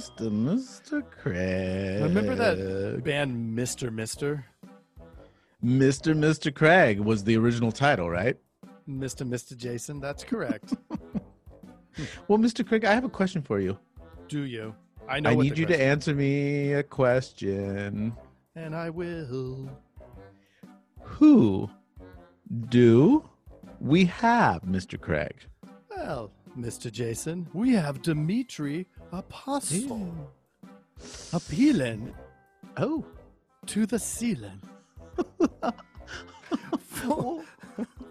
Mr. Mr. Craig. Remember that band Mr. Mister? Mr. Mr. Craig was the original title, right? Mr. Mr. Jason, that's correct. Well, Mr. Craig, I have a question for you. Do you? I know. I need you to answer me a question. And I will. Who do we have, Mr. Craig? Well, Mr. Jason, we have Dimitri Apostle appealing Oh, to the ceiling. for,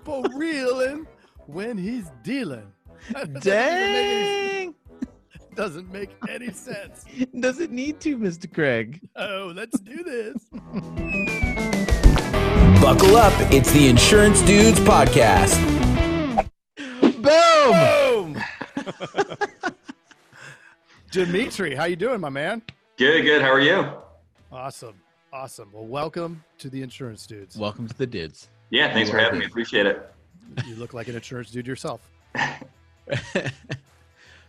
for reeling when he's dealing. That doesn't even make any- dang! Doesn't make any sense. Does it need to, Mr. Craig? Oh, let's do this. Buckle up. It's the Insurance Dudes Podcast. Boom! Boom. Dimitri, how you doing, my man? Good, good. How are you? Awesome. Awesome. Well, welcome to the Insurance Dudes. Welcome to the Dids. Yeah, thanks for having me. Appreciate it. You look like an insurance dude yourself.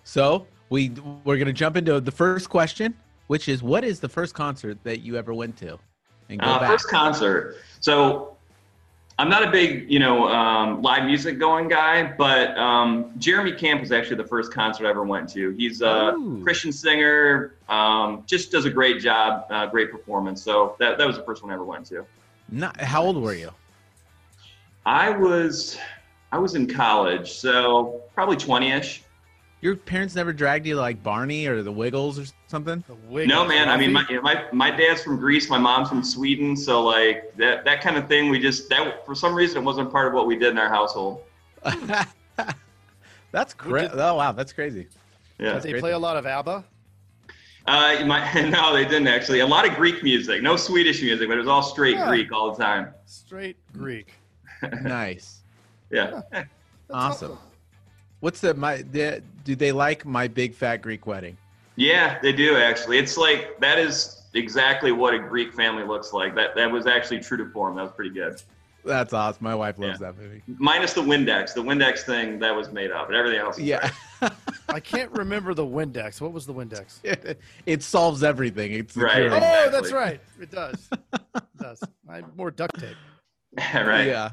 so we we're gonna jump into the first question, which is, what is the first concert that you ever went to? And go Uh, back. first concert. So I'm not a big, you know, um, live music going guy, but um, Jeremy Camp was actually the first concert I ever went to. He's a Ooh. Christian singer, um, just does a great job, uh, great performance. So that, that was the first one I ever went to. Not, how old were you? I was I was in college, so probably 20ish. Your parents never dragged you to like Barney or the Wiggles or something? The wig No, man. I mean, my, my my dad's from Greece. My mom's from Sweden. So like that that kind of thing. We just that for some reason it wasn't part of what we did in our household. that's great. Oh wow, that's crazy. Yeah. Did they great play a lot of ABBA? Uh, you might, no, they didn't actually. A lot of Greek music, no Swedish music, but it was all straight Yeah. Greek all the time. Straight Greek. nice. Yeah. That's Awesome. What's the my? The, do they like my big fat Greek wedding? Yeah, they do actually. It's like that is exactly what a Greek family looks like. That that was actually true to form. That was pretty good. That's awesome. My wife loves Yeah. that movie. Minus the Windex. The Windex thing that was made up, but everything else. was Yeah, I can't remember the Windex. What was the Windex? it solves everything. It's Right. secure. Oh, Exactly. that's right. It does. It does. I have more duct tape. right. right. Yeah,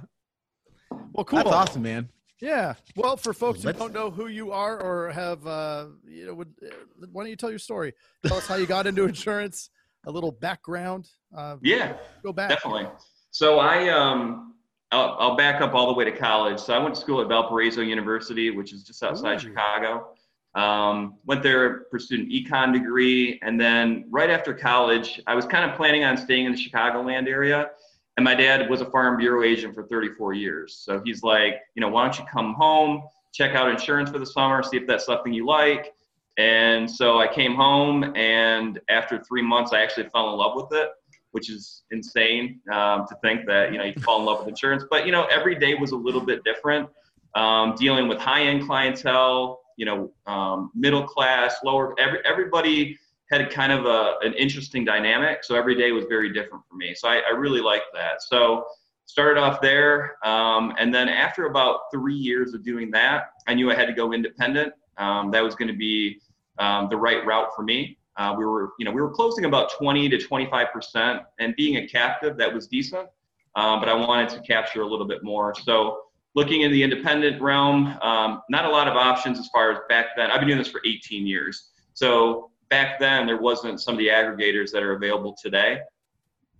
Well, cool. that's awesome, man. Yeah. Well, for folks who Let's- don't know who you are or have, uh, you know, would, uh, why don't you tell your story? Tell us how you got into insurance, a little background. Uh, Yeah. Go back. Definitely. So I um I'll, I'll back up all the way to college. So I went to school at Valparaiso University, which is just outside Ooh. Chicago. Um, went there, pursued an econ degree, and then right after college, I was kind of planning on staying in the Chicagoland area. And my dad was a farm bureau agent for 34 years. So he's like, you know, why don't you come home, check out insurance for the summer, see if that's something you like. And so I came home, and after three months, I actually fell in love with it which is insane um, to think that you know you fall in love with insurance. But you know, every day was a little bit different. Um, dealing with high-end clientele, you know, um, middle class, lower. Every, everybody had kind of a, an interesting dynamic. So every day was very different for me. So I, I really liked that. So started off there, um, and then after about three years of doing that, I knew I had to go independent. Um, that was going to be um, the right route for me. Uh, we were, you know, we were closing about 20 to 25 percent, and being a captive, that was decent. Um, but I wanted to capture a little bit more. So looking in the independent realm, um, not a lot of options as far as back then. I've been doing this for 18 years. So back then there wasn't some of the aggregators that are available today.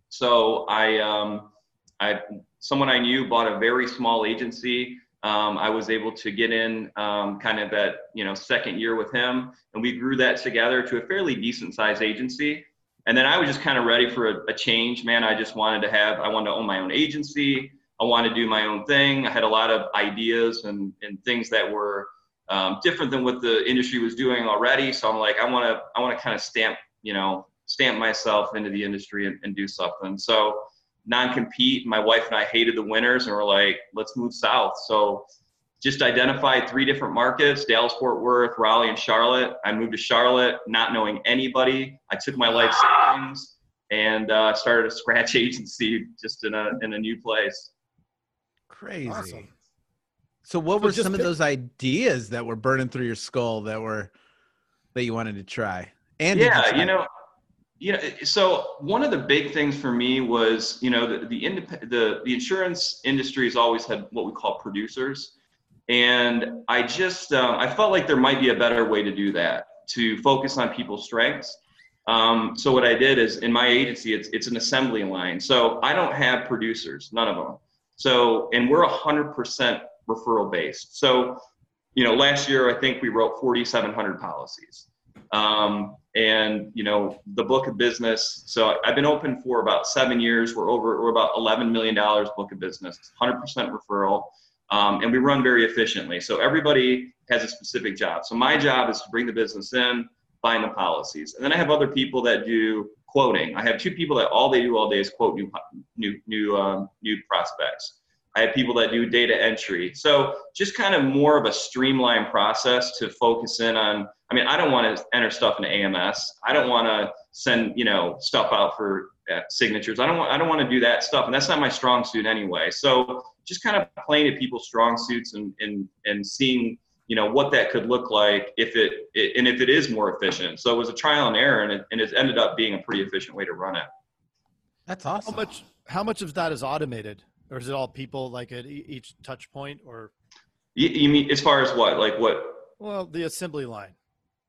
So I, um, I, someone I knew bought a very small agency. Um, I was able to get in um, kind of that you know second year with him, and we grew that together to a fairly decent sized agency. And then I was just kind of ready for a, a change, man. I just wanted to have, I wanted to own my own agency. I wanted to do my own thing. I had a lot of ideas and, and things that were um, different than what the industry was doing already. So I'm like, I want to, I want to kind of stamp, you know, stamp myself into the industry and, and do something. So non-compete. My wife and I hated the winters, and we're like, let's move south. So just identified three different markets: Dallas, Fort Worth, Raleigh, and Charlotte. I moved to Charlotte, not knowing anybody. I took my life savings and uh, started a scratch agency just in a in a new place. Crazy. Awesome. So, what So were some of those ideas that were burning through your skull that were that you wanted to try? And yeah, try- you know, you know. So one of the big things for me was, you know, the the, indep- the the insurance industry has always had what we call producers, and I just um, I felt like there might be a better way to do that to focus on people's strengths. Um, so what I did is in my agency, it's it's an assembly line. So I don't have producers, none of them. So and we're hundred percent referral based. So you know, last year I think we wrote 4,700 policies. Um, and you know, the book of business. So I've been open for about seven years. We're over, we're about 11 million dollars book of business, 100% referral, um, and we run very efficiently. So everybody has a specific job. So my job is to bring the business in, find the policies, and then I have other people that do quoting. I have two people that all they do all day is quote new new new um, new prospects. I have people that do data entry. So just kind of more of a streamlined process to focus in on. I mean, I don't want to enter stuff into AMS. I don't want to send you know stuff out for uh, signatures. I don't want I don't want to do that stuff, and that's not my strong suit anyway. So just kind of playing to people's strong suits and and and seeing you know what that could look like if it, it and if it is more efficient. So it was a trial and error, and it, and it ended up being a pretty efficient way to run it. That's awesome. How much? How much of that is automated, or is it all people like at each touch point, or You, you mean as far as what like what well, the assembly line?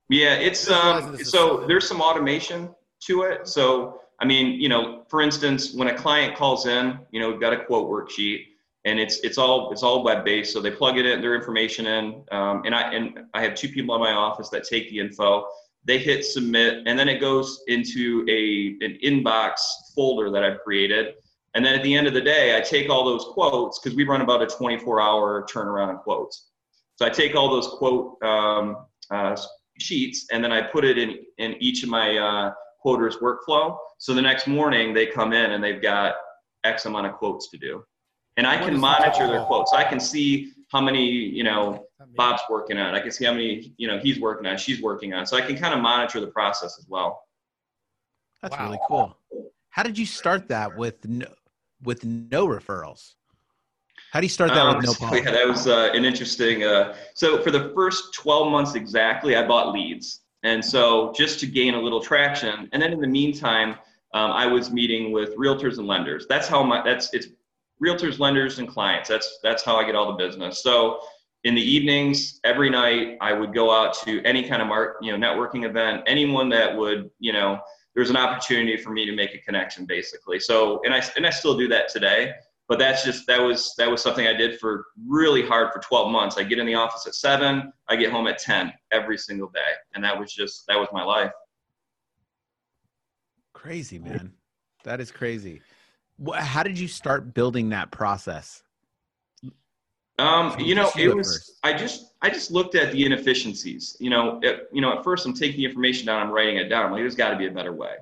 Yeah, it's um, so there's some automation to it. So I mean, you know, for instance, when a client calls in, you know, we've got a quote worksheet, and it's it's all it's all web based. So they plug it in, their information in, um, and I and I have two people in my office that take the info. They hit submit, and then it goes into a an inbox folder that I've created. And then at the end of the day, I take all those quotes because we run about a 24 hour turnaround on quotes. So I take all those quote um, uh, sheets and then I put it in in each of my uh, quoters workflow. So the next morning they come in and they've got X amount of quotes to do, and I What can monitor their quotes. I can see how many you know Bob's working on. I can see how many you know he's working on. She's working on. So I can kind of monitor the process as well. That's Wow. really cool. How did you start that with no, with no referrals? How do you start that Um, with no so, policy? yeah, that was uh, an interesting. Uh, so for the first 12 months exactly, I bought leads, and so just to gain a little traction, and then in the meantime, um, I was meeting with realtors and lenders. That's how my that's it's realtors, lenders, and clients. That's that's how I get all the business. So in the evenings, every night, I would go out to any kind of mark, you know, networking event, anyone that would, you know, there's an opportunity for me to make a connection, basically. So, and I and I still do that today but that's just that was that was something I did for really hard for 12 months. I get in the office at seven, I get home at 10 every single day, and that was just that was my life. Crazy, man. That is crazy. How did you start building that process? Um, you know, it was first. I just I just looked at the inefficiencies. You know, you know, at first I'm taking the information down, I'm writing it down. I'm like, there's got to be a better way,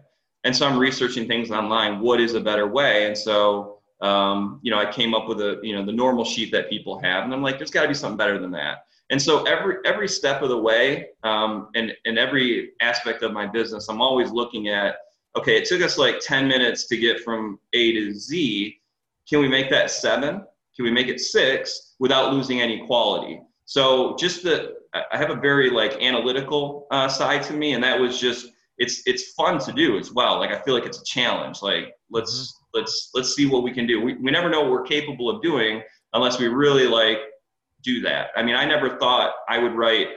and so I'm researching things online. What is a better way? And so, um, you know, I came up with a you know the normal sheet that people have, and I'm like, there's got to be something better than that. And so every every step of the way, um, and and every aspect of my business, I'm always looking at. Okay, it took us like 10 minutes to get from A to Z. Can we make that seven? Can we make it six without losing any quality? So just the I have a very like analytical uh, side to me, and that was just it's it's fun to do as well. Like I feel like it's a challenge. Like let's let's let's see what we can do. We we never know what we're capable of doing unless we really like do that. I mean, I never thought I would write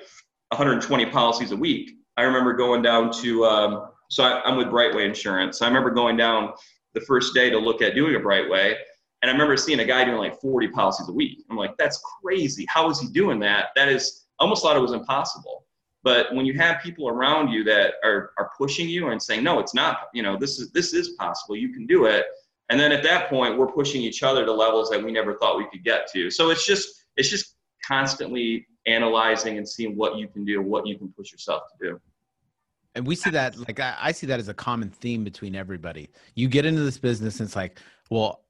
120 policies a week. I remember going down to um, so I, I'm with Brightway Insurance. So I remember going down the first day to look at doing a Brightway, and I remember seeing a guy doing like 40 policies a week. I'm like, that's crazy. How is he doing that? That is almost thought it was impossible. But when you have people around you that are are pushing you and saying, no, it's not. You know, this is this is possible. You can do it. And then at that point, we're pushing each other to levels that we never thought we could get to. So it's just it's just constantly analyzing and seeing what you can do, what you can push yourself to do. And we see that, like, I, I see that as a common theme between everybody. You get into this business, and it's like, well,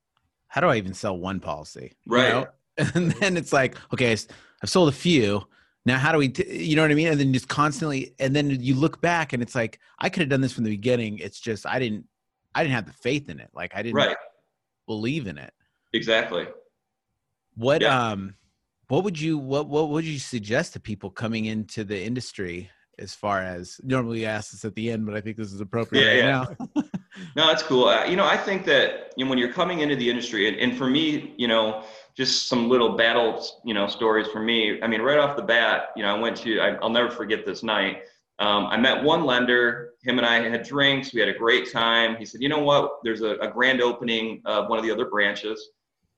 how do I even sell one policy? You Right. know? And then it's like, okay, I've sold a few. Now, how do we, t- you know what I mean? And then just constantly, and then you look back, and it's like, I could have done this from the beginning. It's just I didn't, I didn't have the faith in it. Like I didn't Right. believe in it. Exactly. What Yeah. um what would you what what would you suggest to people coming into the industry as far as normally ask this at the end, but I think this is appropriate Yeah, right now. No, that's cool. Uh, you know, I think that you know, when you're coming into the industry, and, and for me, you know, just some little battles, you know, stories for me. I mean, right off the bat, you know, I went to, I, will never forget this night. Um, I met one lender. Him and I had drinks. We had a great time. He said, "You know what? There's a, a grand opening of one of the other branches.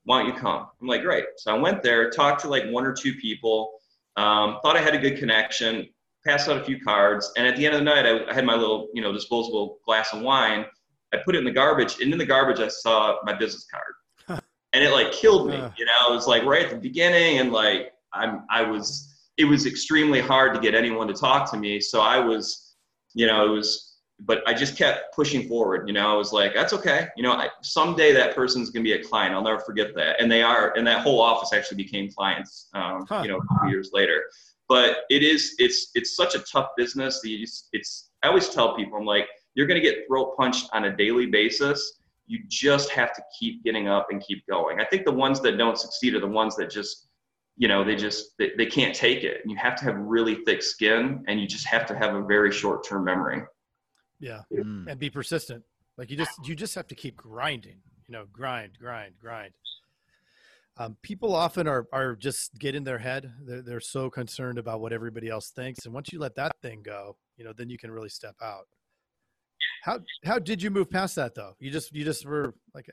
Why don't you come?" I'm like, "Great." So I went there, talked to like one or two people. Um, thought I had a good connection. Passed out a few cards, and at the end of the night, I, I had my little, you know, disposable glass of wine I put it in the garbage, and in the garbage I saw my business card, and it like killed me. You know, it was like right at the beginning, and like I'm I was it was extremely hard to get anyone to talk to me. So I was, you know, it was, but I just kept pushing forward. You know, I was like, that's okay. You know, I, someday that person's gonna be a client. I'll never forget that. And they are, and that whole office actually became clients. Um, huh. You know, a few years later. But it is, it's it's such a tough business. It's, it's I always tell people, I'm like you're going to get throat punched on a daily basis. You just have to keep getting up and keep going. I think the ones that don't succeed are the ones that just, you know, they just they, they can't take it. You have to have really thick skin, and you just have to have a very short term memory. Yeah, mm. and be persistent. Like you just you just have to keep grinding. You know, grind, grind, grind. Um, people often are are just get in their head. They're, they're so concerned about what everybody else thinks, and once you let that thing go, you know, then you can really step out. How how did you move past that though? You just you just were like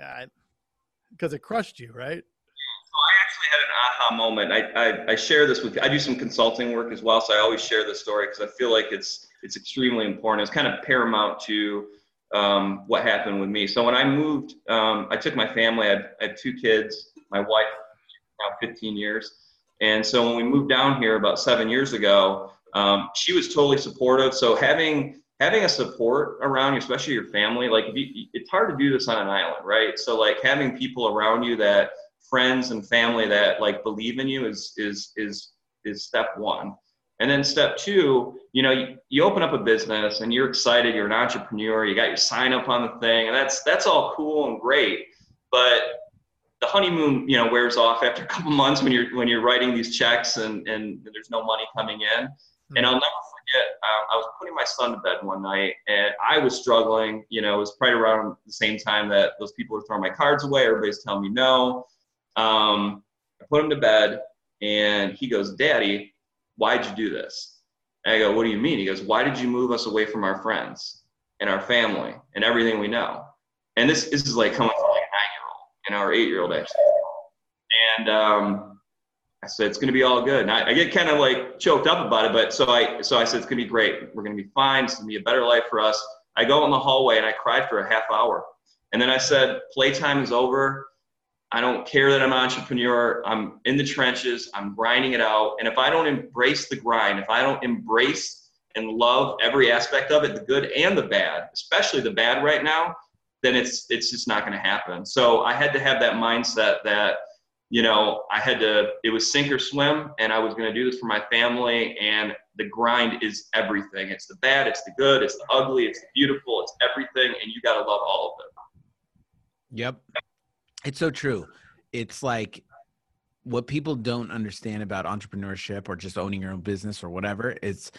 because it crushed you, right? So I actually had an aha moment. I, I, I share this with I do some consulting work as well, so I always share this story because I feel like it's it's extremely important. It's kind of paramount to um, what happened with me. So when I moved, um, I took my family. I had, I had two kids. My wife now 15 years, and so when we moved down here about seven years ago, um, she was totally supportive. So having having a support around you, especially your family, like you, it's hard to do this on an island, right? So like having people around you that friends and family that like believe in you is is is is step one. And then step two, you know, you, you open up a business and you're excited, you're an entrepreneur, you got your sign up on the thing, and that's that's all cool and great. But the honeymoon, you know, wears off after a couple months when you're when you're writing these checks and and there's no money coming in. And hmm. I'll never forget, um, I was putting my son to bed one night and I was struggling. You know, it was probably around the same time that those people were throwing my cards away. Everybody's telling me no. Um, I put him to bed and he goes, Daddy, why'd you do this? And I go, What do you mean? He goes, Why did you move us away from our friends and our family and everything we know? And this, this is like coming from like a nine year old and our eight year old actually. And um, I said it's going to be all good. And I, I get kind of like choked up about it, but so I so I said it's going to be great. We're going to be fine. It's going to be a better life for us. I go in the hallway and I cried for a half hour, and then I said, "Playtime is over. I don't care that I'm an entrepreneur. I'm in the trenches. I'm grinding it out. And if I don't embrace the grind, if I don't embrace and love every aspect of it, the good and the bad, especially the bad right now, then it's it's just not going to happen. So I had to have that mindset that." You know, I had to, it was sink or swim, and I was going to do this for my family. And the grind is everything. It's the bad, it's the good, it's the ugly, it's the beautiful, it's everything. And you got to love all of it. Yep. It's so true. It's like what people don't understand about entrepreneurship or just owning your own business or whatever. It's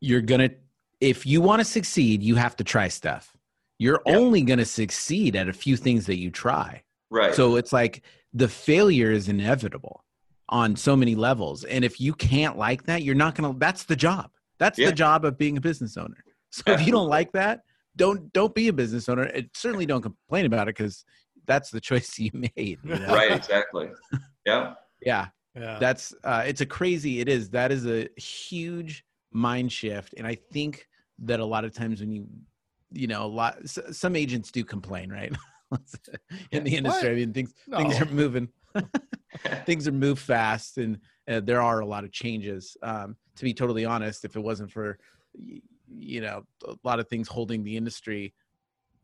you're going to, if you want to succeed, you have to try stuff. You're yep. only going to succeed at a few things that you try. Right. So it's like the failure is inevitable on so many levels. And if you can't like that, you're not going to, that's the job. That's yeah. the job of being a business owner. So Absolutely. if you don't like that, don't, don't be a business owner. It, certainly don't complain about it because that's the choice you made. You know? Right. Exactly. Yeah. yeah. Yeah. That's, uh, it's a crazy, it is, that is a huge mind shift. And I think that a lot of times when you, you know, a lot, some agents do complain, right? in the industry. What? I mean, things no. things are moving. things are move fast, and uh, there are a lot of changes. Um, to be totally honest, if it wasn't for you know a lot of things holding the industry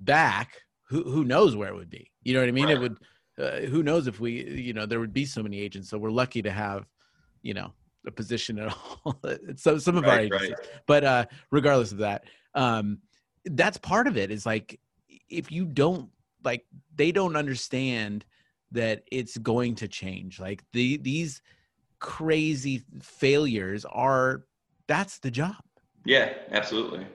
back, who who knows where it would be? You know what I mean? Right. It would. Uh, who knows if we, you know, there would be so many agents. So we're lucky to have, you know, a position at all. so some of right, our agencies, right. but uh, regardless of that, um, that's part of it. Is like if you don't like they don't understand that it's going to change like the these crazy failures are that's the job. Yeah, absolutely.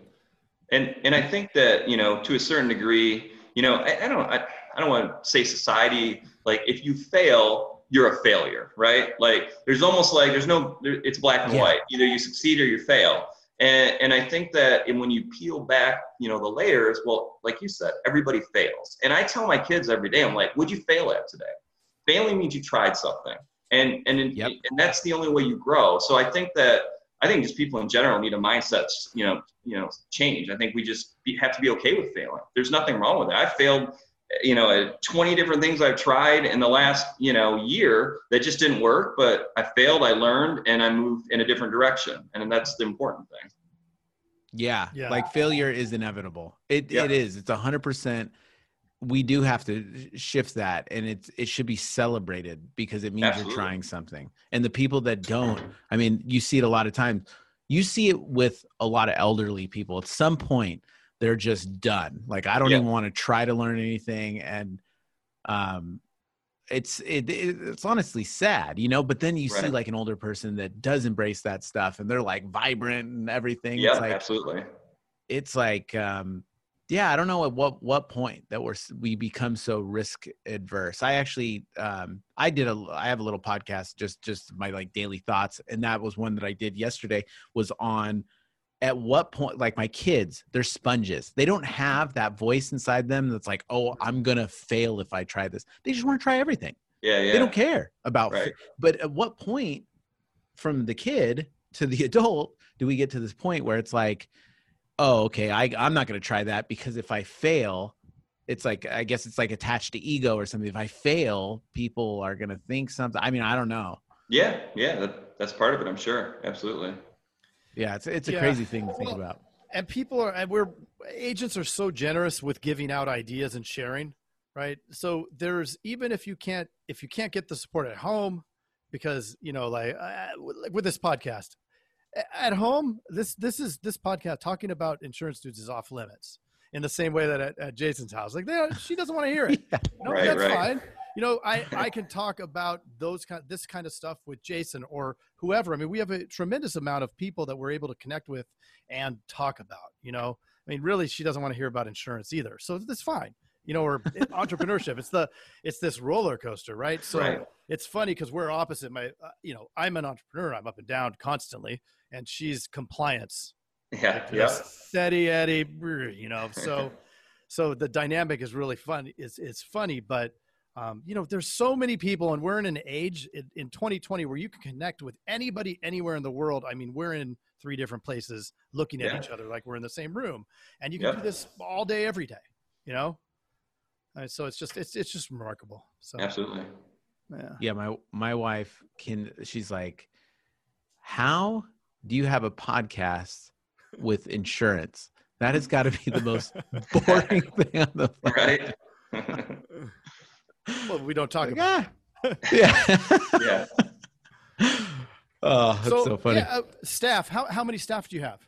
And and I think that you know to a certain degree, you know, I, I don't I, I don't want to say society like if you fail, you're a failure, right? Like there's almost like there's no it's black and yeah. white. Either you succeed or you fail. And, and I think that and when you peel back, you know, the layers, well, like you said, everybody fails. And I tell my kids every day, I'm like, what'd you fail at today? Failing means you tried something. And, and, in, yep. and that's the only way you grow. So I think that, I think just people in general need a mindset, you know, you know, change. I think we just be, have to be okay with failing. There's nothing wrong with it. I failed, you know, uh, 20 different things I've tried in the last, you know, year that just didn't work, but I failed, I learned, and I moved in a different direction. And that's the important thing. Yeah. yeah. Like failure is inevitable. It, yeah. it is. It's a hundred percent. We do have to shift that and it's, it should be celebrated because it means Absolutely. you're trying something. And the people that don't, I mean, you see it a lot of times. You see it with a lot of elderly people. At some point, they're just done. Like I don't yeah. even want to try to learn anything, and um, it's it, it's honestly sad, you know. But then you right. see like an older person that does embrace that stuff, and they're like vibrant and everything. Yeah, like, absolutely. It's like, um, yeah, I don't know at what what point that we're we become so risk adverse. I actually, um, I did a I have a little podcast just just my like daily thoughts, and that was one that I did yesterday was on at what point like my kids they're sponges. They don't have that voice inside them that's like oh i'm gonna fail if i try this. They just want to try everything. Yeah, yeah. they don't care about right. but at what point from the kid to the adult do we get to this point where it's like oh okay I, i'm not gonna try that because if i fail it's like i guess it's like attached to ego or something. If i fail people are gonna think something. I mean i don't know. Yeah yeah that, that's part of it i'm sure. Absolutely yeah, it's it's a yeah. crazy thing to think well, about. And people are and we're agents are so generous with giving out ideas and sharing, right? So there's even if you can't if you can't get the support at home because, you know, like uh, with this podcast at home, this this is this podcast talking about insurance dudes is off limits in the same way that at, at Jason's house. Like they, she doesn't want to hear it. yeah. No, right, that's right. fine you know, I, I can talk about those kind, this kind of stuff with Jason or whoever. I mean, we have a tremendous amount of people that we're able to connect with and talk about. You know, I mean, really, she doesn't want to hear about insurance either, so that's fine. You know, or entrepreneurship. It's the it's this roller coaster, right? So right. it's funny because we're opposite. My, uh, you know, I'm an entrepreneur. I'm up and down constantly, and she's compliance. Yeah, like yeah. Steady Eddie, you know. So, so the dynamic is really fun. It's it's funny, but um, you know, there's so many people, and we're in an age in, in 2020 where you can connect with anybody anywhere in the world. I mean, we're in three different places looking at yeah. each other like we're in the same room, and you can do this all day, every day. You know, and so it's just it's it's just remarkable. So absolutely, yeah. Yeah, my my wife can. She's like, how do you have a podcast with insurance? That has got to be the most boring thing on the planet. Right. well, we don't talk like, about. Ah. yeah. yeah. Oh, that's so, so funny. Yeah, uh, staff. How how many staff do you have?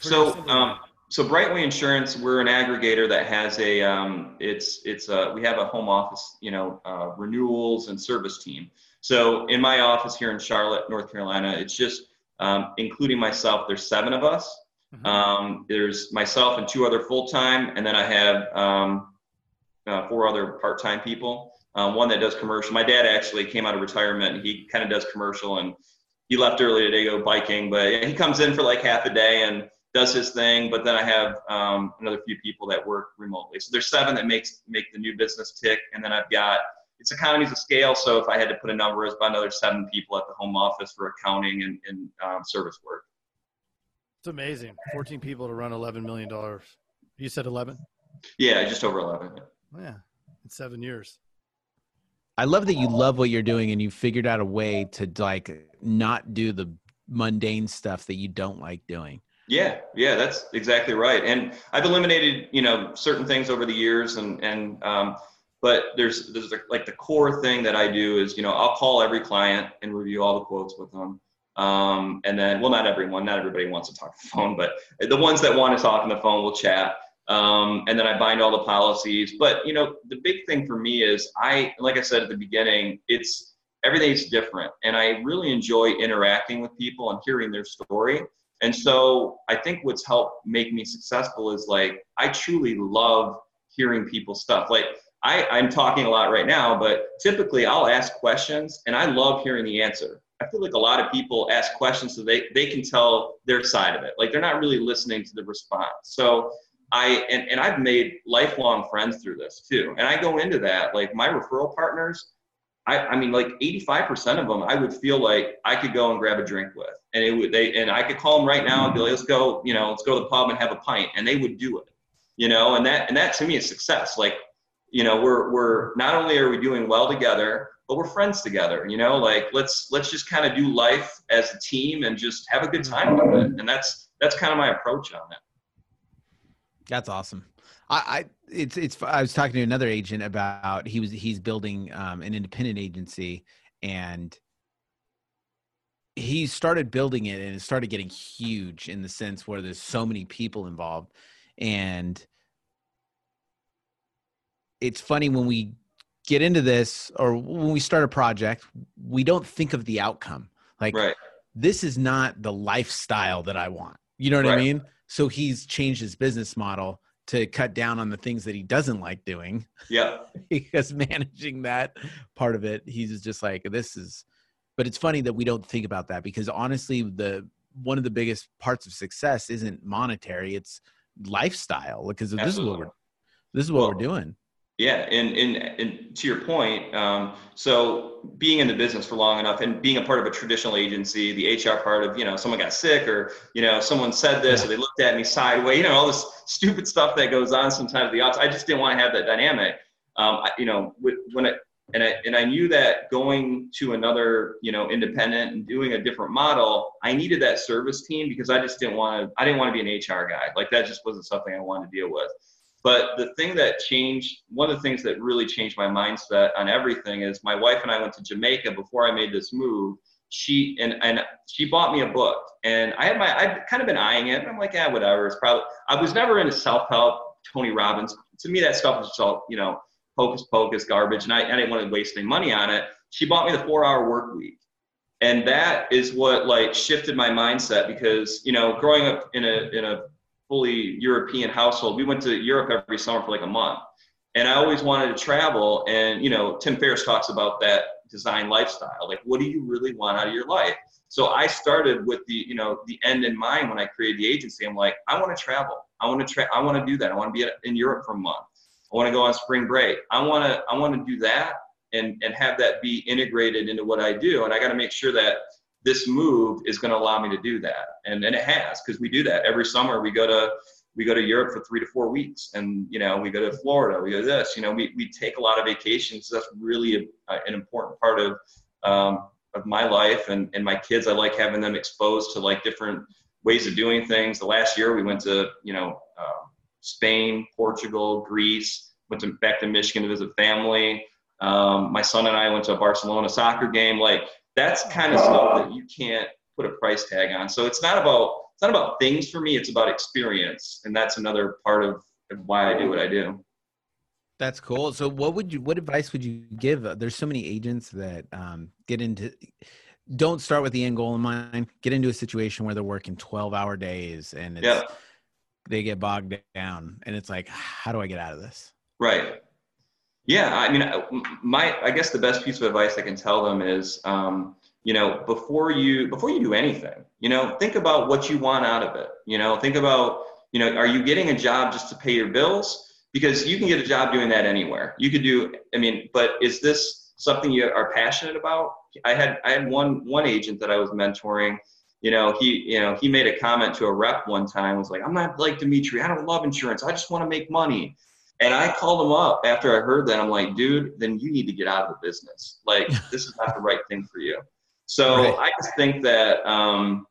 So um, so Brightway Insurance, we're an aggregator that has a um, it's it's a, we have a home office, you know, uh, renewals and service team. So in my office here in Charlotte, North Carolina, it's just um, including myself. There's seven of us. Mm-hmm. Um, there's myself and two other full time, and then I have um, uh, four other part-time people. Um, one that does commercial. My dad actually came out of retirement. And he kind of does commercial, and he left early today to go biking. But he comes in for like half a day and does his thing. But then I have um, another few people that work remotely. So there's seven that makes make the new business tick, and then I've got it's economies of scale. So if I had to put a number, it's about another seven people at the home office for accounting and, and um, service work. It's amazing. 14 people to run 11 million dollars. You said 11? Yeah, just over 11. Yeah, in seven years. I love that you love what you're doing and you figured out a way to like not do the mundane stuff that you don't like doing. Yeah, yeah, that's exactly right. And I've eliminated, you know, certain things over the years, and and um, but there's there's like the core thing that I do is, you know, I'll call every client and review all the quotes with them. Um, and then, well, not everyone, not everybody wants to talk on the phone, but the ones that want to talk on the phone will chat. Um, and then I bind all the policies. But you know, the big thing for me is I, like I said at the beginning, it's everything's different. And I really enjoy interacting with people and hearing their story. And so I think what's helped make me successful is like, I truly love hearing people's stuff. Like, I, I'm talking a lot right now, but typically I'll ask questions and I love hearing the answer. I feel like a lot of people ask questions so they, they can tell their side of it. Like they're not really listening to the response. So I and, and I've made lifelong friends through this too. And I go into that, like my referral partners, I, I mean like 85% of them I would feel like I could go and grab a drink with. And it would they and I could call them right now and be like, let's go, you know, let's go to the pub and have a pint. And they would do it. You know, and that and that to me is success. Like, you know, we're we're not only are we doing well together, but we're friends together you know like let's let's just kind of do life as a team and just have a good time with it and that's that's kind of my approach on it that's awesome I, I it's it's i was talking to another agent about he was he's building um, an independent agency and he started building it and it started getting huge in the sense where there's so many people involved and it's funny when we get into this or when we start a project, we don't think of the outcome. Like right. this is not the lifestyle that I want. You know what right. I mean? So he's changed his business model to cut down on the things that he doesn't like doing. Yeah. because managing that part of it, he's just like, this is but it's funny that we don't think about that because honestly, the one of the biggest parts of success isn't monetary, it's lifestyle because this is what we're this is what well, we're doing yeah, and, and, and to your point, um, so being in the business for long enough and being a part of a traditional agency, the HR part of, you know, someone got sick or, you know, someone said this or they looked at me sideways, you know, all this stupid stuff that goes on sometimes at the office. I just didn't want to have that dynamic. Um, I, you know, when I, and I, and I knew that going to another, you know, independent and doing a different model, I needed that service team because I just didn't want to, I didn't want to be an HR guy. Like that just wasn't something I wanted to deal with. But the thing that changed, one of the things that really changed my mindset on everything is my wife and I went to Jamaica before I made this move. She and and she bought me a book, and I had my I'd kind of been eyeing it. I'm like, yeah, whatever. It's probably I was never into self help, Tony Robbins. To me, that stuff was just all you know, hocus pocus, garbage, and I, I didn't want to waste any money on it. She bought me the four hour work week and that is what like shifted my mindset because you know growing up in a in a fully European household. We went to Europe every summer for like a month. And I always wanted to travel. And, you know, Tim Ferriss talks about that design lifestyle. Like, what do you really want out of your life? So I started with the, you know, the end in mind when I created the agency. I'm like, I want to travel. I want to tra- I want to do that. I want to be in Europe for a month. I want to go on spring break. I want to I want to do that and and have that be integrated into what I do. And I got to make sure that this move is going to allow me to do that. And and it has because we do that. Every summer we go to we go to Europe for three to four weeks. And you know we go to Florida we go to this you know we, we take a lot of vacations. That's really a, an important part of um, of my life and, and my kids. I like having them exposed to like different ways of doing things. The last year we went to you know uh, Spain Portugal Greece went to back to Michigan to visit family. Um, my son and I went to a Barcelona soccer game. Like that's kind of stuff that you can't put a price tag on. So it's not about it's not about things for me. It's about experience, and that's another part of, of why I do what I do. That's cool. So, what would you? What advice would you give? There's so many agents that um, get into. Don't start with the end goal in mind. Get into a situation where they're working 12 hour days and yeah. they get bogged down, and it's like, how do I get out of this? Right. Yeah, I mean, my I guess the best piece of advice I can tell them is, um, you know, before you before you do anything, you know, think about what you want out of it. You know, think about, you know, are you getting a job just to pay your bills? Because you can get a job doing that anywhere. You could do, I mean, but is this something you are passionate about? I had I had one one agent that I was mentoring. You know, he you know he made a comment to a rep one time. Was like, I'm not like Dimitri. I don't love insurance. I just want to make money. And I called him up after I heard that. I'm like, dude, then you need to get out of the business. Like, this is not the right thing for you. So right. I just think that um,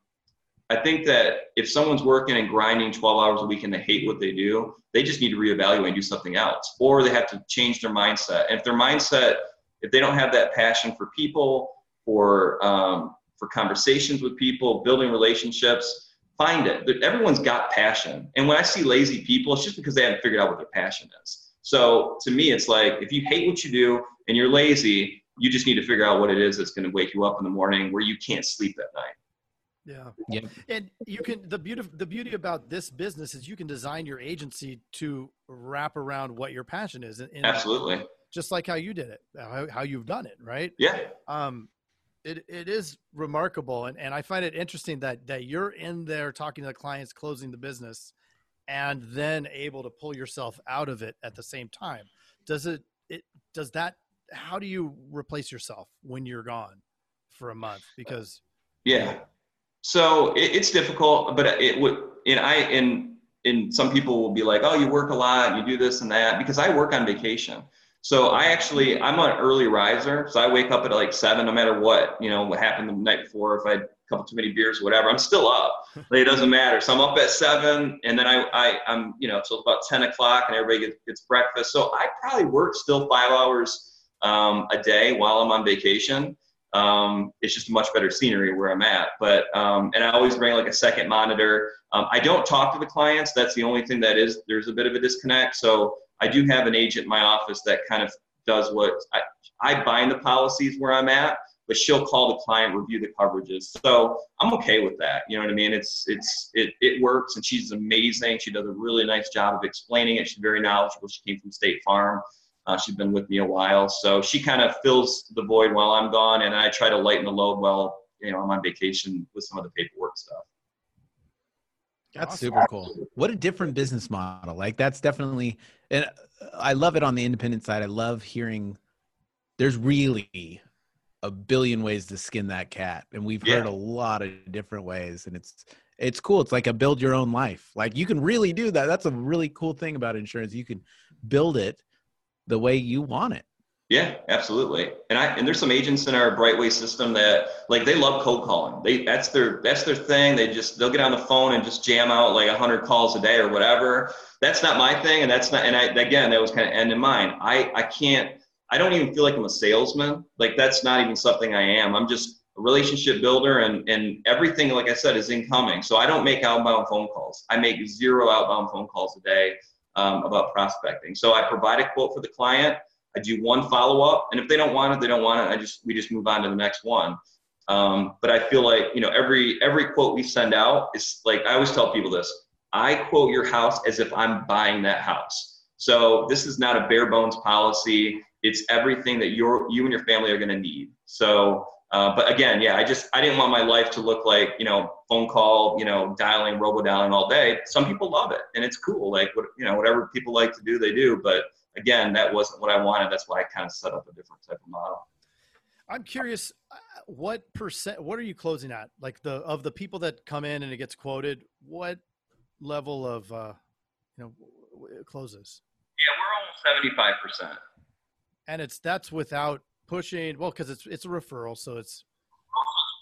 I think that if someone's working and grinding 12 hours a week and they hate what they do, they just need to reevaluate and do something else, or they have to change their mindset. And if their mindset, if they don't have that passion for people, for um, for conversations with people, building relationships, find it. But everyone's got passion. And when I see lazy people, it's just because they haven't figured out what their passion is. So to me, it's like if you hate what you do and you're lazy, you just need to figure out what it is that's going to wake you up in the morning where you can't sleep at night. Yeah. Yeah. And you can the beauty the beauty about this business is you can design your agency to wrap around what your passion is. And, Absolutely. Just like how you did it, how, how you've done it, right? Yeah. Um, it, it is remarkable. And, and i find it interesting that that you're in there talking to the clients closing the business and then able to pull yourself out of it at the same time. Does it it does that how do you replace yourself when you're gone for a month? Because yeah. So it, it's difficult, but it would, and I, and, and some people will be like, oh, you work a lot, you do this and that, because I work on vacation. So I actually, I'm an early riser. So I wake up at like seven, no matter what, you know, what happened the night before, if I had a couple too many beers or whatever, I'm still up. Like, it doesn't matter. So I'm up at seven and then I, I I'm, you know, till about 10 o'clock and everybody gets, gets breakfast. So I probably work still five hours um, a day while I'm on vacation. Um, it's just much better scenery where I'm at. But um, and I always bring like a second monitor. Um, I don't talk to the clients. That's the only thing that is there's a bit of a disconnect. So I do have an agent in my office that kind of does what I, I bind the policies where I'm at, but she'll call the client, review the coverages. So I'm okay with that. You know what I mean? It's it's it it works, and she's amazing. She does a really nice job of explaining it. She's very knowledgeable. She came from State Farm. Uh, she's been with me a while, so she kind of fills the void while I'm gone, and I try to lighten the load while you know I'm on vacation with some of the paperwork stuff. That's awesome. super cool. What a different business model. Like that's definitely, and uh, I love it on the independent side. I love hearing there's really a billion ways to skin that cat, and we've yeah. heard a lot of different ways, and it's it's cool. It's like a build your own life. Like you can really do that. That's a really cool thing about insurance. You can build it the way you want it. Yeah, absolutely. And I and there's some agents in our Brightway system that like they love cold calling. They that's their that's their thing. They just they'll get on the phone and just jam out like hundred calls a day or whatever. That's not my thing, and that's not. And I again that was kind of end in mind. I I can't. I don't even feel like I'm a salesman. Like that's not even something I am. I'm just a relationship builder, and and everything like I said is incoming. So I don't make outbound phone calls. I make zero outbound phone calls a day um, about prospecting. So I provide a quote for the client. I do one follow up, and if they don't want it, they don't want it. I just we just move on to the next one. Um, but I feel like you know every every quote we send out is like I always tell people this. I quote your house as if I'm buying that house. So this is not a bare bones policy. It's everything that you you and your family are going to need. So uh, but again, yeah, I just I didn't want my life to look like you know phone call, you know, dialing, robo dialing all day. Some people love it, and it's cool. Like what you know, whatever people like to do, they do. But again, that wasn't what I wanted. That's why I kind of set up a different type of model. I'm curious, uh, what percent? What are you closing at? Like the of the people that come in and it gets quoted, what level of uh, you know closes? Yeah, we're almost seventy five percent. And it's that's without pushing well because it's it's a referral so it's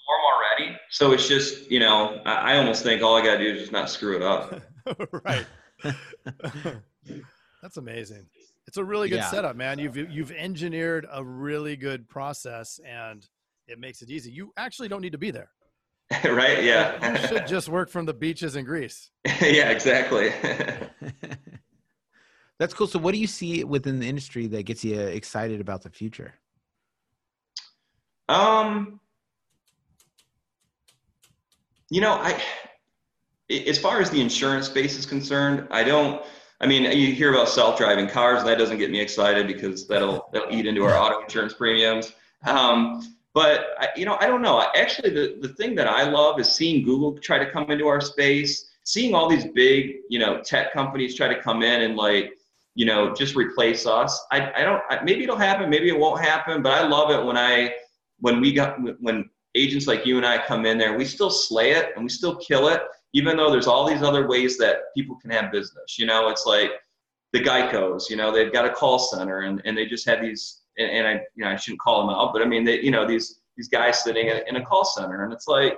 warm already so it's just you know I, I almost think all i gotta do is just not screw it up right that's amazing it's a really good yeah. setup man. You've you've engineered a really good process and it makes it easy. You actually don't need to be there. Right? Yeah. You should just work from the beaches in greece. Yeah exactly. That's cool. So what do you see within the industry that gets you excited about the future? Um, you know, I as far as the insurance space is concerned, I don't. I mean, you hear about self-driving cars, and that doesn't get me excited because that'll that'll eat into our auto insurance premiums. Um, but I, you know, I don't know. Actually, the the thing that I love is seeing Google try to come into our space, seeing all these big, you know, tech companies try to come in and like, you know, just replace us. I I don't. Maybe it'll happen. Maybe it won't happen. But I love it when I when we got when agents like you and I come in there, we still slay it and we still kill it, even though there's all these other ways that people can have business. You know, it's like the Geicos, you know, they've got a call center and, and they just have these, and, and I, you know, I shouldn't call them out, but I mean, they, you know, these, these guys sitting in, in a call center and it's like,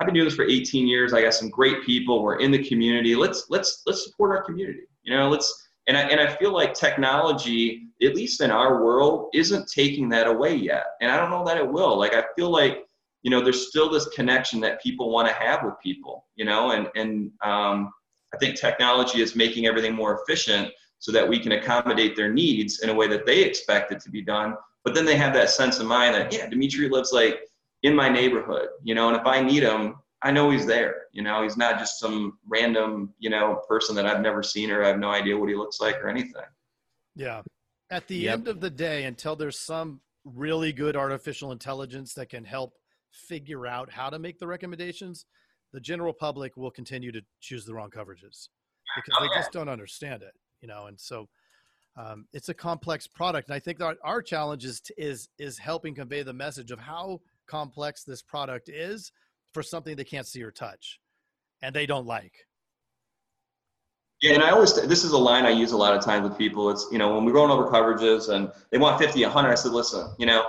I've been doing this for 18 years. I got some great people. We're in the community. Let's, let's, let's support our community. You know, let's, and I, and I feel like technology, at least in our world, isn't taking that away yet. And I don't know that it will. Like, I feel like, you know, there's still this connection that people want to have with people, you know, and, and um, I think technology is making everything more efficient so that we can accommodate their needs in a way that they expect it to be done. But then they have that sense of mind that yeah, Dimitri lives like in my neighborhood, you know, and if I need him, I know he's there. You know, he's not just some random, you know, person that I've never seen or I have no idea what he looks like or anything. Yeah. At the yep. end of the day, until there's some really good artificial intelligence that can help figure out how to make the recommendations, the general public will continue to choose the wrong coverages because they just don't understand it, you know. And so um, it's a complex product, and I think that our challenge is is is helping convey the message of how complex this product is for something they can't see or touch, and they don't like. Yeah, and I always this is a line I use a lot of times with people. It's you know when we're going over coverages and they want 50, 100. I said, listen, you know,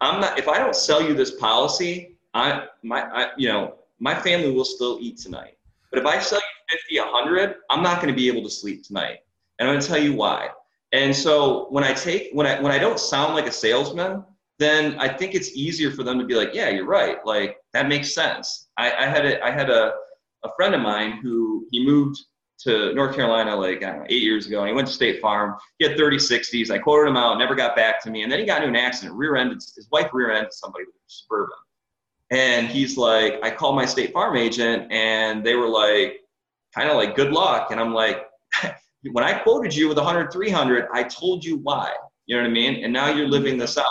I'm not if I don't sell you this policy, I my I, you know my family will still eat tonight. But if I sell you 50, 100, I'm not going to be able to sleep tonight, and I'm going to tell you why. And so when I take when I when I don't sound like a salesman, then I think it's easier for them to be like, yeah, you're right. Like that makes sense. I, I had a I had a, a friend of mine who he moved to North Carolina like know, eight years ago, and he went to State Farm. He had 30 60s. I quoted him out, never got back to me, and then he got into an accident, rear-ended his wife rear-ended somebody with a suburban, and he's like, I called my State Farm agent, and they were like, kind of like, good luck, and I'm like, when I quoted you with 100 300, I told you why. You know what I mean? And now you're living this out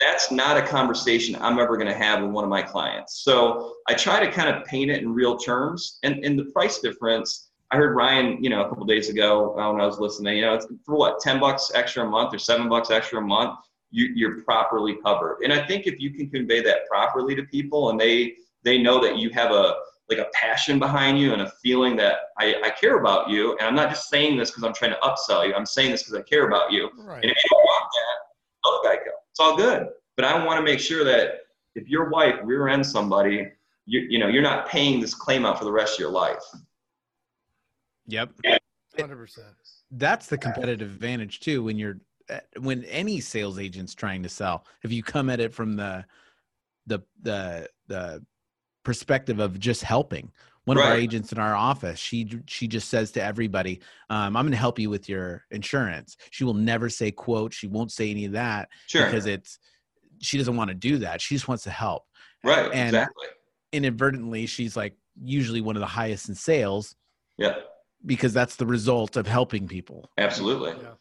that's not a conversation I'm ever going to have with one of my clients. So I try to kind of paint it in real terms. And, and the price difference, I heard Ryan, you know, a couple days ago uh, when I was listening, you know, it's for what, 10 bucks extra a month or seven bucks extra a month, you, you're properly covered. And I think if you can convey that properly to people and they, they know that you have a, like a passion behind you and a feeling that I, I care about you. And I'm not just saying this because I'm trying to upsell you. I'm saying this because I care about you. Right. And if you don't want that, to Geico. It's all good. But I want to make sure that if your wife rear ends somebody, you, you know, you're not paying this claim out for the rest of your life. Yep. 100%. That's the competitive advantage too when you're eh, when any sales agent's trying to sell. If you come at it from the the the the perspective of just helping. One right. of our agents in our office, she she just says to everybody, um, "I'm going to help you with your insurance." She will never say quote. She won't say any of that sure. because it's she doesn't want to do that. She just wants to help. Right. And exactly. Inadvertently, she's like usually one of the highest in sales. Yeah. Because that's the result of helping people. Absolutely. Yeah.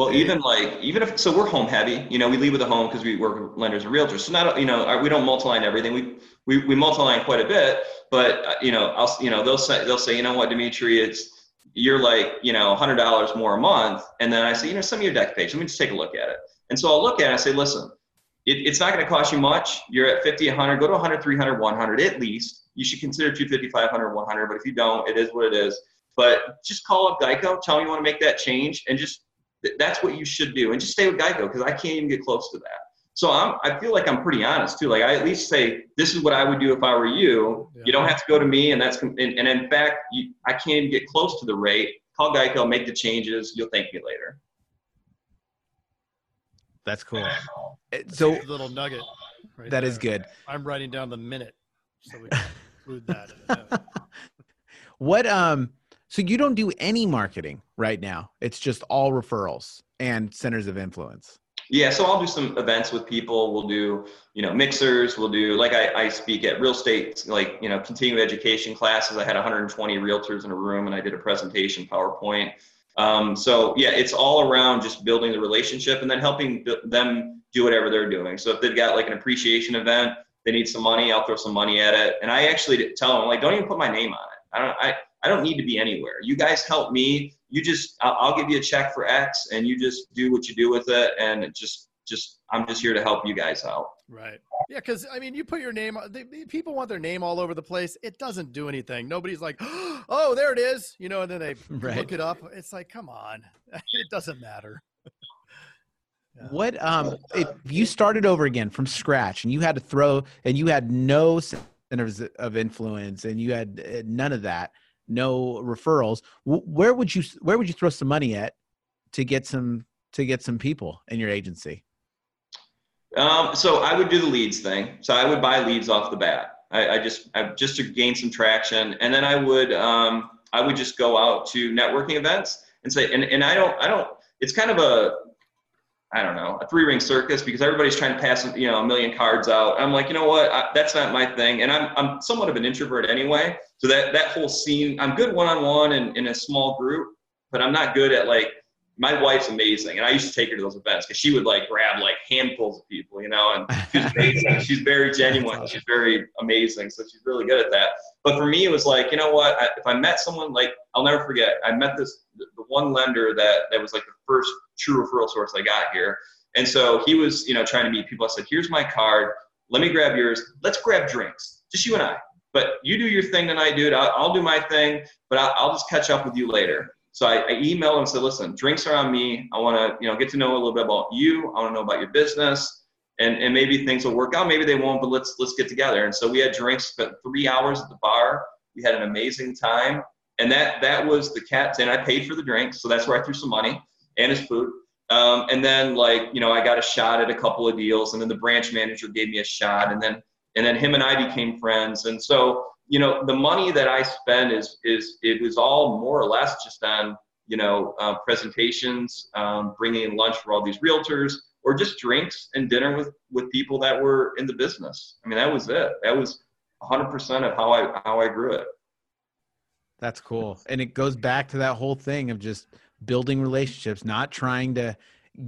Well, even like even if so, we're home heavy. You know, we lead with a home because we work with lenders and realtors. So not you know we don't multi-line everything. We we we multi-line quite a bit, but uh, you know I'll you know they'll say they'll say you know what Dimitri, it's you're like you know hundred dollars more a month, and then I say you know some of your dec page. Let me just take a look at it. And so I'll look at it and I say, listen, it, it's not going to cost you much. You're at 50, 100, go to 100, 300, 100 at least. You should consider 250, 500, 100, but if you don't, it is what it is. But just call up Geico, tell them you want to make that change, and just that's what you should do. And just stay with Geico because I can't even get close to that. So I'm, I feel like I'm pretty honest too. Like I at least say, this is what I would do if I were you. Yeah. You don't have to go to me, and that's and, and in fact, you, I can't even get close to the rate. Call Geico, make the changes. You'll thank me later. That's cool. So little nugget. Right that there. is good. I'm writing down the minute, so we can include that. what um? So you don't do any marketing right now. It's just all referrals and centers of influence. Yeah, so I'll do some events with people. We'll do, you know, mixers. We'll do like I, I speak at real estate, like you know, continuing education classes. I had 120 realtors in a room, and I did a presentation PowerPoint. Um, so yeah, it's all around just building the relationship and then helping them do whatever they're doing. So if they've got like an appreciation event, they need some money, I'll throw some money at it. And I actually tell them like, don't even put my name on it. I don't, I, I don't need to be anywhere. You guys help me. You just, I'll, I'll give you a check for X and you just do what you do with it. And just, just, I'm just here to help you guys out. Right. Yeah, because I mean, you put your name. They, people want their name all over the place. It doesn't do anything. Nobody's like, "Oh, there it is," you know, and then they right. look it up. It's like, come on, it doesn't matter. yeah. What um, if you started over again from scratch and you had to throw and you had no centers of influence and you had uh, none of that, no referrals, where would you where would you throw some money at to get some to get some people in your agency? Um, so I would do the leads thing. So I would buy leads off the bat. I, I just I, just to gain some traction, and then I would um, I would just go out to networking events and say, and, and I don't I don't. It's kind of a I don't know, a three ring circus because everybody's trying to pass, you know, a million cards out. I'm like, you know what? I, that's not my thing. And I'm, I'm somewhat of an introvert anyway. So that, that whole scene, I'm good one on one and in a small group, but I'm not good at like my wife's amazing, and I used to take her to those events because she would like grab like handfuls of people, you know, and she's amazing. she's very genuine. She's very amazing, so she's really good at that. But for me, it was like, you know what? I, if I met someone like, I'll never forget. I met this the one lender that that was like the first true referral source I got here, and so he was, you know, trying to meet people. I said, "Here's my card. Let me grab yours. Let's grab drinks, just you and I." But you do your thing tonight, dude. I'll, I'll do my thing, but I'll, I'll just catch up with you later. So I, I emailed him and said, listen, drinks are on me. I want to, you know, get to know a little bit about you. I want to know about your business. And, and maybe things will work out. Maybe they won't, but let's let's get together. And so we had drinks, spent three hours at the bar. We had an amazing time. And that that was the cat and I paid for the drinks. So that's where I threw some money and his food. Um, and then like, you know, I got a shot at a couple of deals and then the branch manager gave me a shot and then and then him and I became friends. And so you know, the money that I spend is is it was all more or less just on you know uh, presentations, um, bringing in lunch for all these realtors, or just drinks and dinner with with people that were in the business. I mean, that was it. That was 100% of how I how I grew it. That's cool, and it goes back to that whole thing of just building relationships, not trying to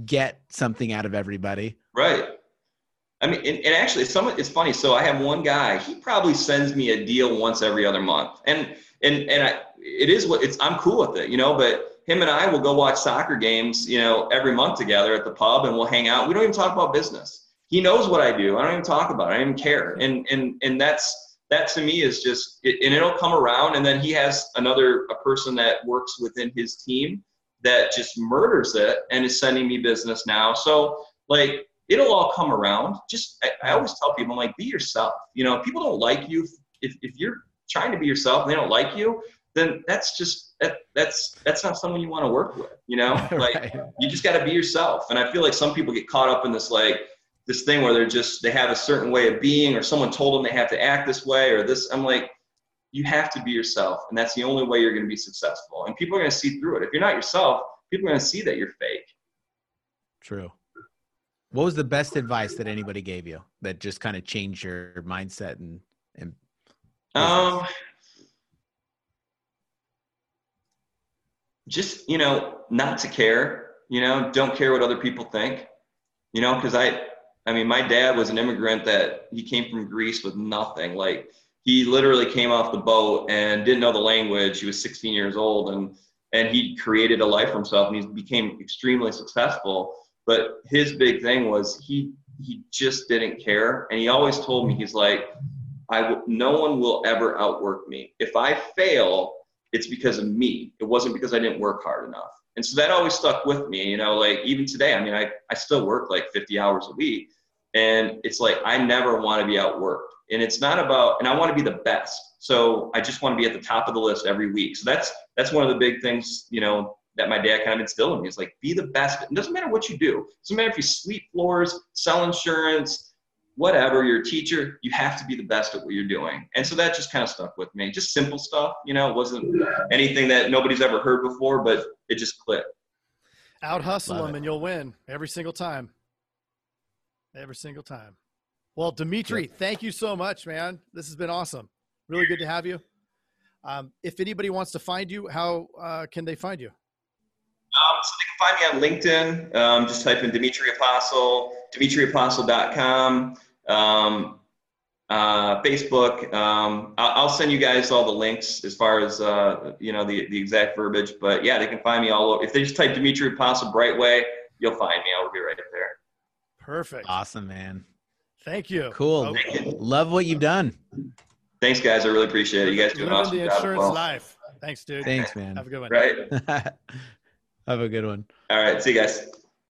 get something out of everybody. Right. I mean, and, and actually, some it's funny. So I have one guy. He probably sends me a deal once every other month, and and and I, it is what it's. I'm cool with it, you know. But him and I will go watch soccer games, you know, every month together at the pub, and we'll hang out. We don't even talk about business. He knows what I do. I don't even talk about it. I don't even care. And and and that's that to me is just, and it'll come around. And then he has another a person that works within his team that just murders it and is sending me business now. So like it'll all come around. Just I, I, always tell people, I'm like, be yourself. You know, people don't like you if if you're trying to be yourself and they don't like you, then that's just that that's that's not someone you want to work with. You know, like right. you just got to be yourself. And I feel like some people get caught up in this like this thing where they're just they have a certain way of being, or someone told them they have to act this way, or this. I'm like. You have to be yourself, and that's the only way you're going to be successful. And people are going to see through it. If you're not yourself, people are going to see that you're fake. True. What was the best advice that anybody gave you that just kind of changed your mindset and and um just you know not to care you know don't care what other people think you know because i i mean my dad was an immigrant that he came from greece with nothing. Like he literally came off the boat and didn't know the language. He was 16 years old and and he created a life for himself and he became extremely successful. But his big thing was he he just didn't care, and he always told me he's like, I w- no one will ever outwork me. If I fail, it's because of me. It wasn't because I didn't work hard enough. And so that always stuck with me. You know, like even today, I mean, I I still work like 50 hours a week, and it's like I never want to be outworked. And it's not about, and I want to be the best. So I just want to be at the top of the list every week. So that's that's one of the big things, you know, that my dad kind of instilled in me. It's like, be the best. It doesn't matter what you do. It doesn't matter if you sweep floors, sell insurance, whatever, you're a teacher, you have to be the best at what you're doing. And so that just kind of stuck with me. Just simple stuff, you know, it wasn't anything that nobody's ever heard before, but it just clicked. Out hustle them and you'll win every single time. Every single time. Well, Dimitri, thank you so much, man. This has been awesome. Really good to have you. Um, if anybody wants to find you, how uh, can they find you? Um, so they can find me on LinkedIn. Um, just type in Dimitri Apostle, dimitriapostle.com, um, uh, Facebook. Um, I'll, I'll, send you guys all the links as far as uh, you know the, the exact verbiage. But yeah, they can find me all over. If they just type Dimitri Apostle Brightway, you'll find me. I'll be right there. Perfect. Awesome, man. Thank you. Cool. Okay. Love what you've done. Thanks, guys. I really appreciate it. You guys do an awesome the job. insurance well. life. Thanks, dude. Thanks, man. Have a good one. Right. Have a good one. All right. See you guys.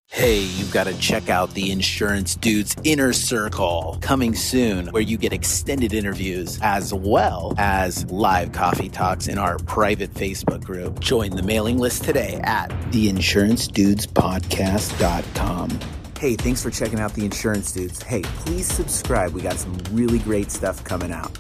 Hey, you've got to check out the Insurance Dudes Inner Circle coming soon, where you get extended interviews as well as live coffee talks in our private Facebook group. Join the mailing list today at theinsurancedudespodcast.com. Hey, thanks for checking out the Insurance Dudes. Hey, please subscribe. We got some really great stuff coming out.